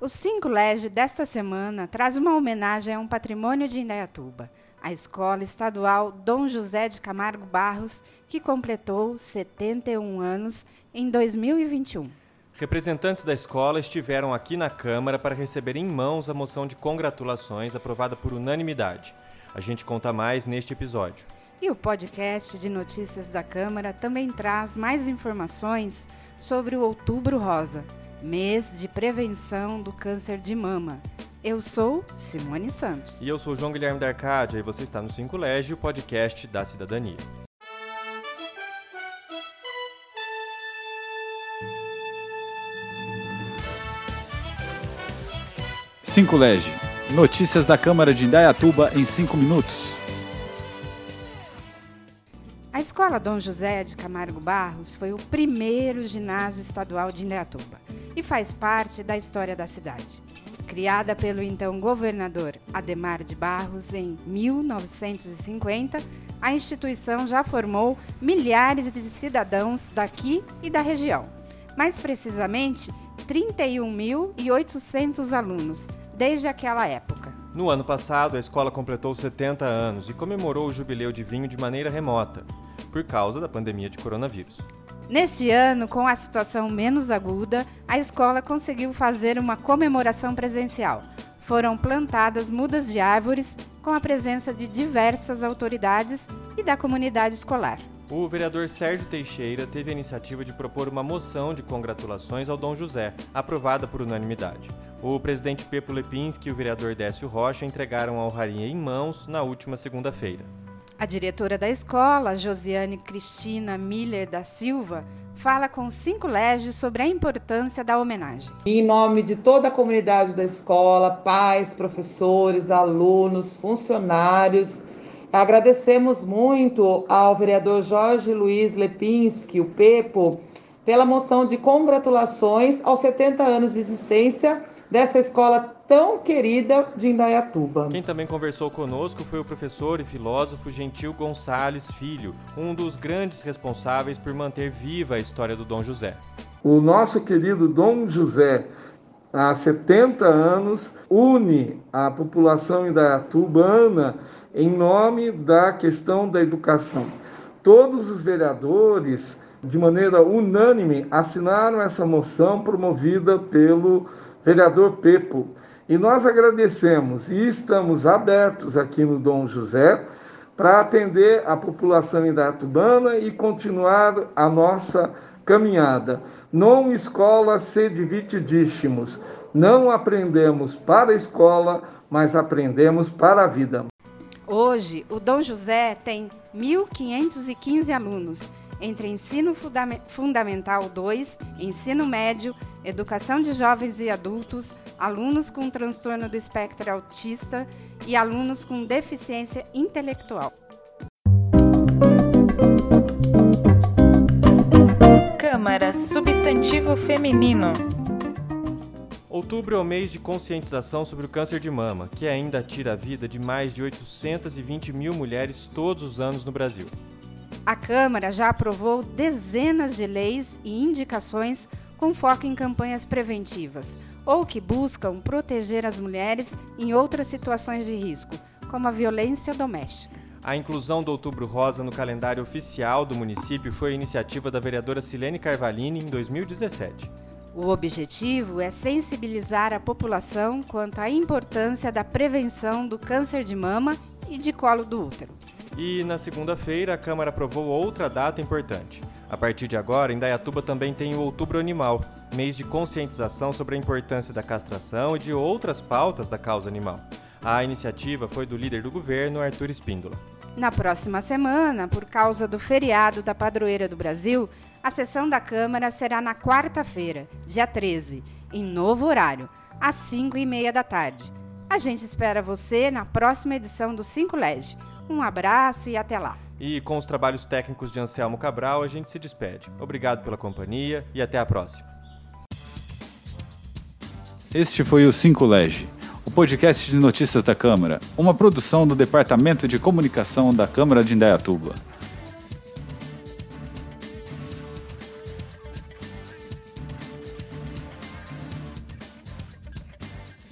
O 5 Lege desta semana traz uma homenagem a um patrimônio de Indaiatuba, a Escola Estadual Dom José de Camargo Barros, que completou 71 anos em 2021. Representantes da escola estiveram aqui na Câmara para receber em mãos a moção de congratulações aprovada por unanimidade. A gente conta mais neste episódio. E o podcast de notícias da Câmara também traz mais informações sobre o Outubro Rosa mês de prevenção do câncer de mama. Eu sou Simone Santos. E eu sou João Guilherme da Arcádia e você está no Cinco Légio, podcast da cidadania. Cinco Lege. Notícias da Câmara de Indaiatuba em 5 minutos. A Escola Dom José de Camargo Barros foi o primeiro ginásio estadual de Indaiatuba e faz parte da história da cidade. Criada pelo então governador Ademar de Barros em 1950, a instituição já formou milhares de cidadãos daqui e da região. Mais precisamente, 31.800 alunos, desde aquela época. No ano passado, a escola completou 70 anos e comemorou o jubileu de vinho de maneira remota, por causa da pandemia de coronavírus. Neste ano, com a situação menos aguda, a escola conseguiu fazer uma comemoração presencial. Foram plantadas mudas de árvores com a presença de diversas autoridades e da comunidade escolar. O vereador Sérgio Teixeira teve a iniciativa de propor uma moção de congratulações ao Dom José, aprovada por unanimidade. O presidente Pepo Lepinski e o vereador Décio Rocha entregaram a honraria em mãos na última segunda-feira. A diretora da escola, Josiane Cristina Miller da Silva, fala com cinco leges sobre a importância da homenagem. Em nome de toda a comunidade da escola, pais, professores, alunos, funcionários, agradecemos muito ao vereador Jorge Luiz Lepinski, o Pepo, pela moção de congratulações aos 70 anos de existência dessa escola tão querida de Indaiatuba. Quem também conversou conosco foi o professor e filósofo Gentil Gonçalves Filho, um dos grandes responsáveis por manter viva a história do Dom José. O nosso querido Dom José, há 70 anos, une a população indaiatubana em nome da questão da educação. Todos os vereadores, de maneira unânime, assinaram essa moção promovida pelo vereador Pepo. E nós agradecemos e estamos abertos aqui no Dom José para atender a população indatubana e continuar a nossa caminhada. Non escola se divididíssimos. Não aprendemos para a escola, mas aprendemos para a vida. Hoje, o Dom José tem 1.515 alunos entre ensino fundamental 2, ensino médio, educação de jovens e adultos, alunos com transtorno do espectro autista e alunos com deficiência intelectual. Câmara Substantivo Feminino. Outubro é o mês de conscientização sobre o câncer de mama, que ainda tira a vida de mais de 820 mil mulheres todos os anos no Brasil. A Câmara já aprovou dezenas de leis e indicações com foco em campanhas preventivas ou que buscam proteger as mulheres em outras situações de risco, como a violência doméstica. A inclusão do Outubro Rosa no calendário oficial do município foi iniciativa da vereadora Silene Carvalini em 2017. O objetivo é sensibilizar a população quanto à importância da prevenção do câncer de mama e de colo do útero. E na segunda-feira, a Câmara aprovou outra data importante. A partir de agora, Indaiatuba também tem o Outubro Animal, mês de conscientização sobre a importância da castração e de outras pautas da causa animal. A iniciativa foi do líder do governo, Arthur Espíndola. Na próxima semana, por causa do feriado da Padroeira do Brasil, a sessão da Câmara será na quarta-feira, dia 13, em novo horário, às 5 e meia da tarde. A gente espera você na próxima edição do 5 Lege. Um abraço e até lá. E com os trabalhos técnicos de Anselmo Cabral, a gente se despede. Obrigado pela companhia e até a próxima. Este foi o 5 Lege, o podcast de notícias da Câmara, uma produção do Departamento de Comunicação da Câmara de Indaiatuba.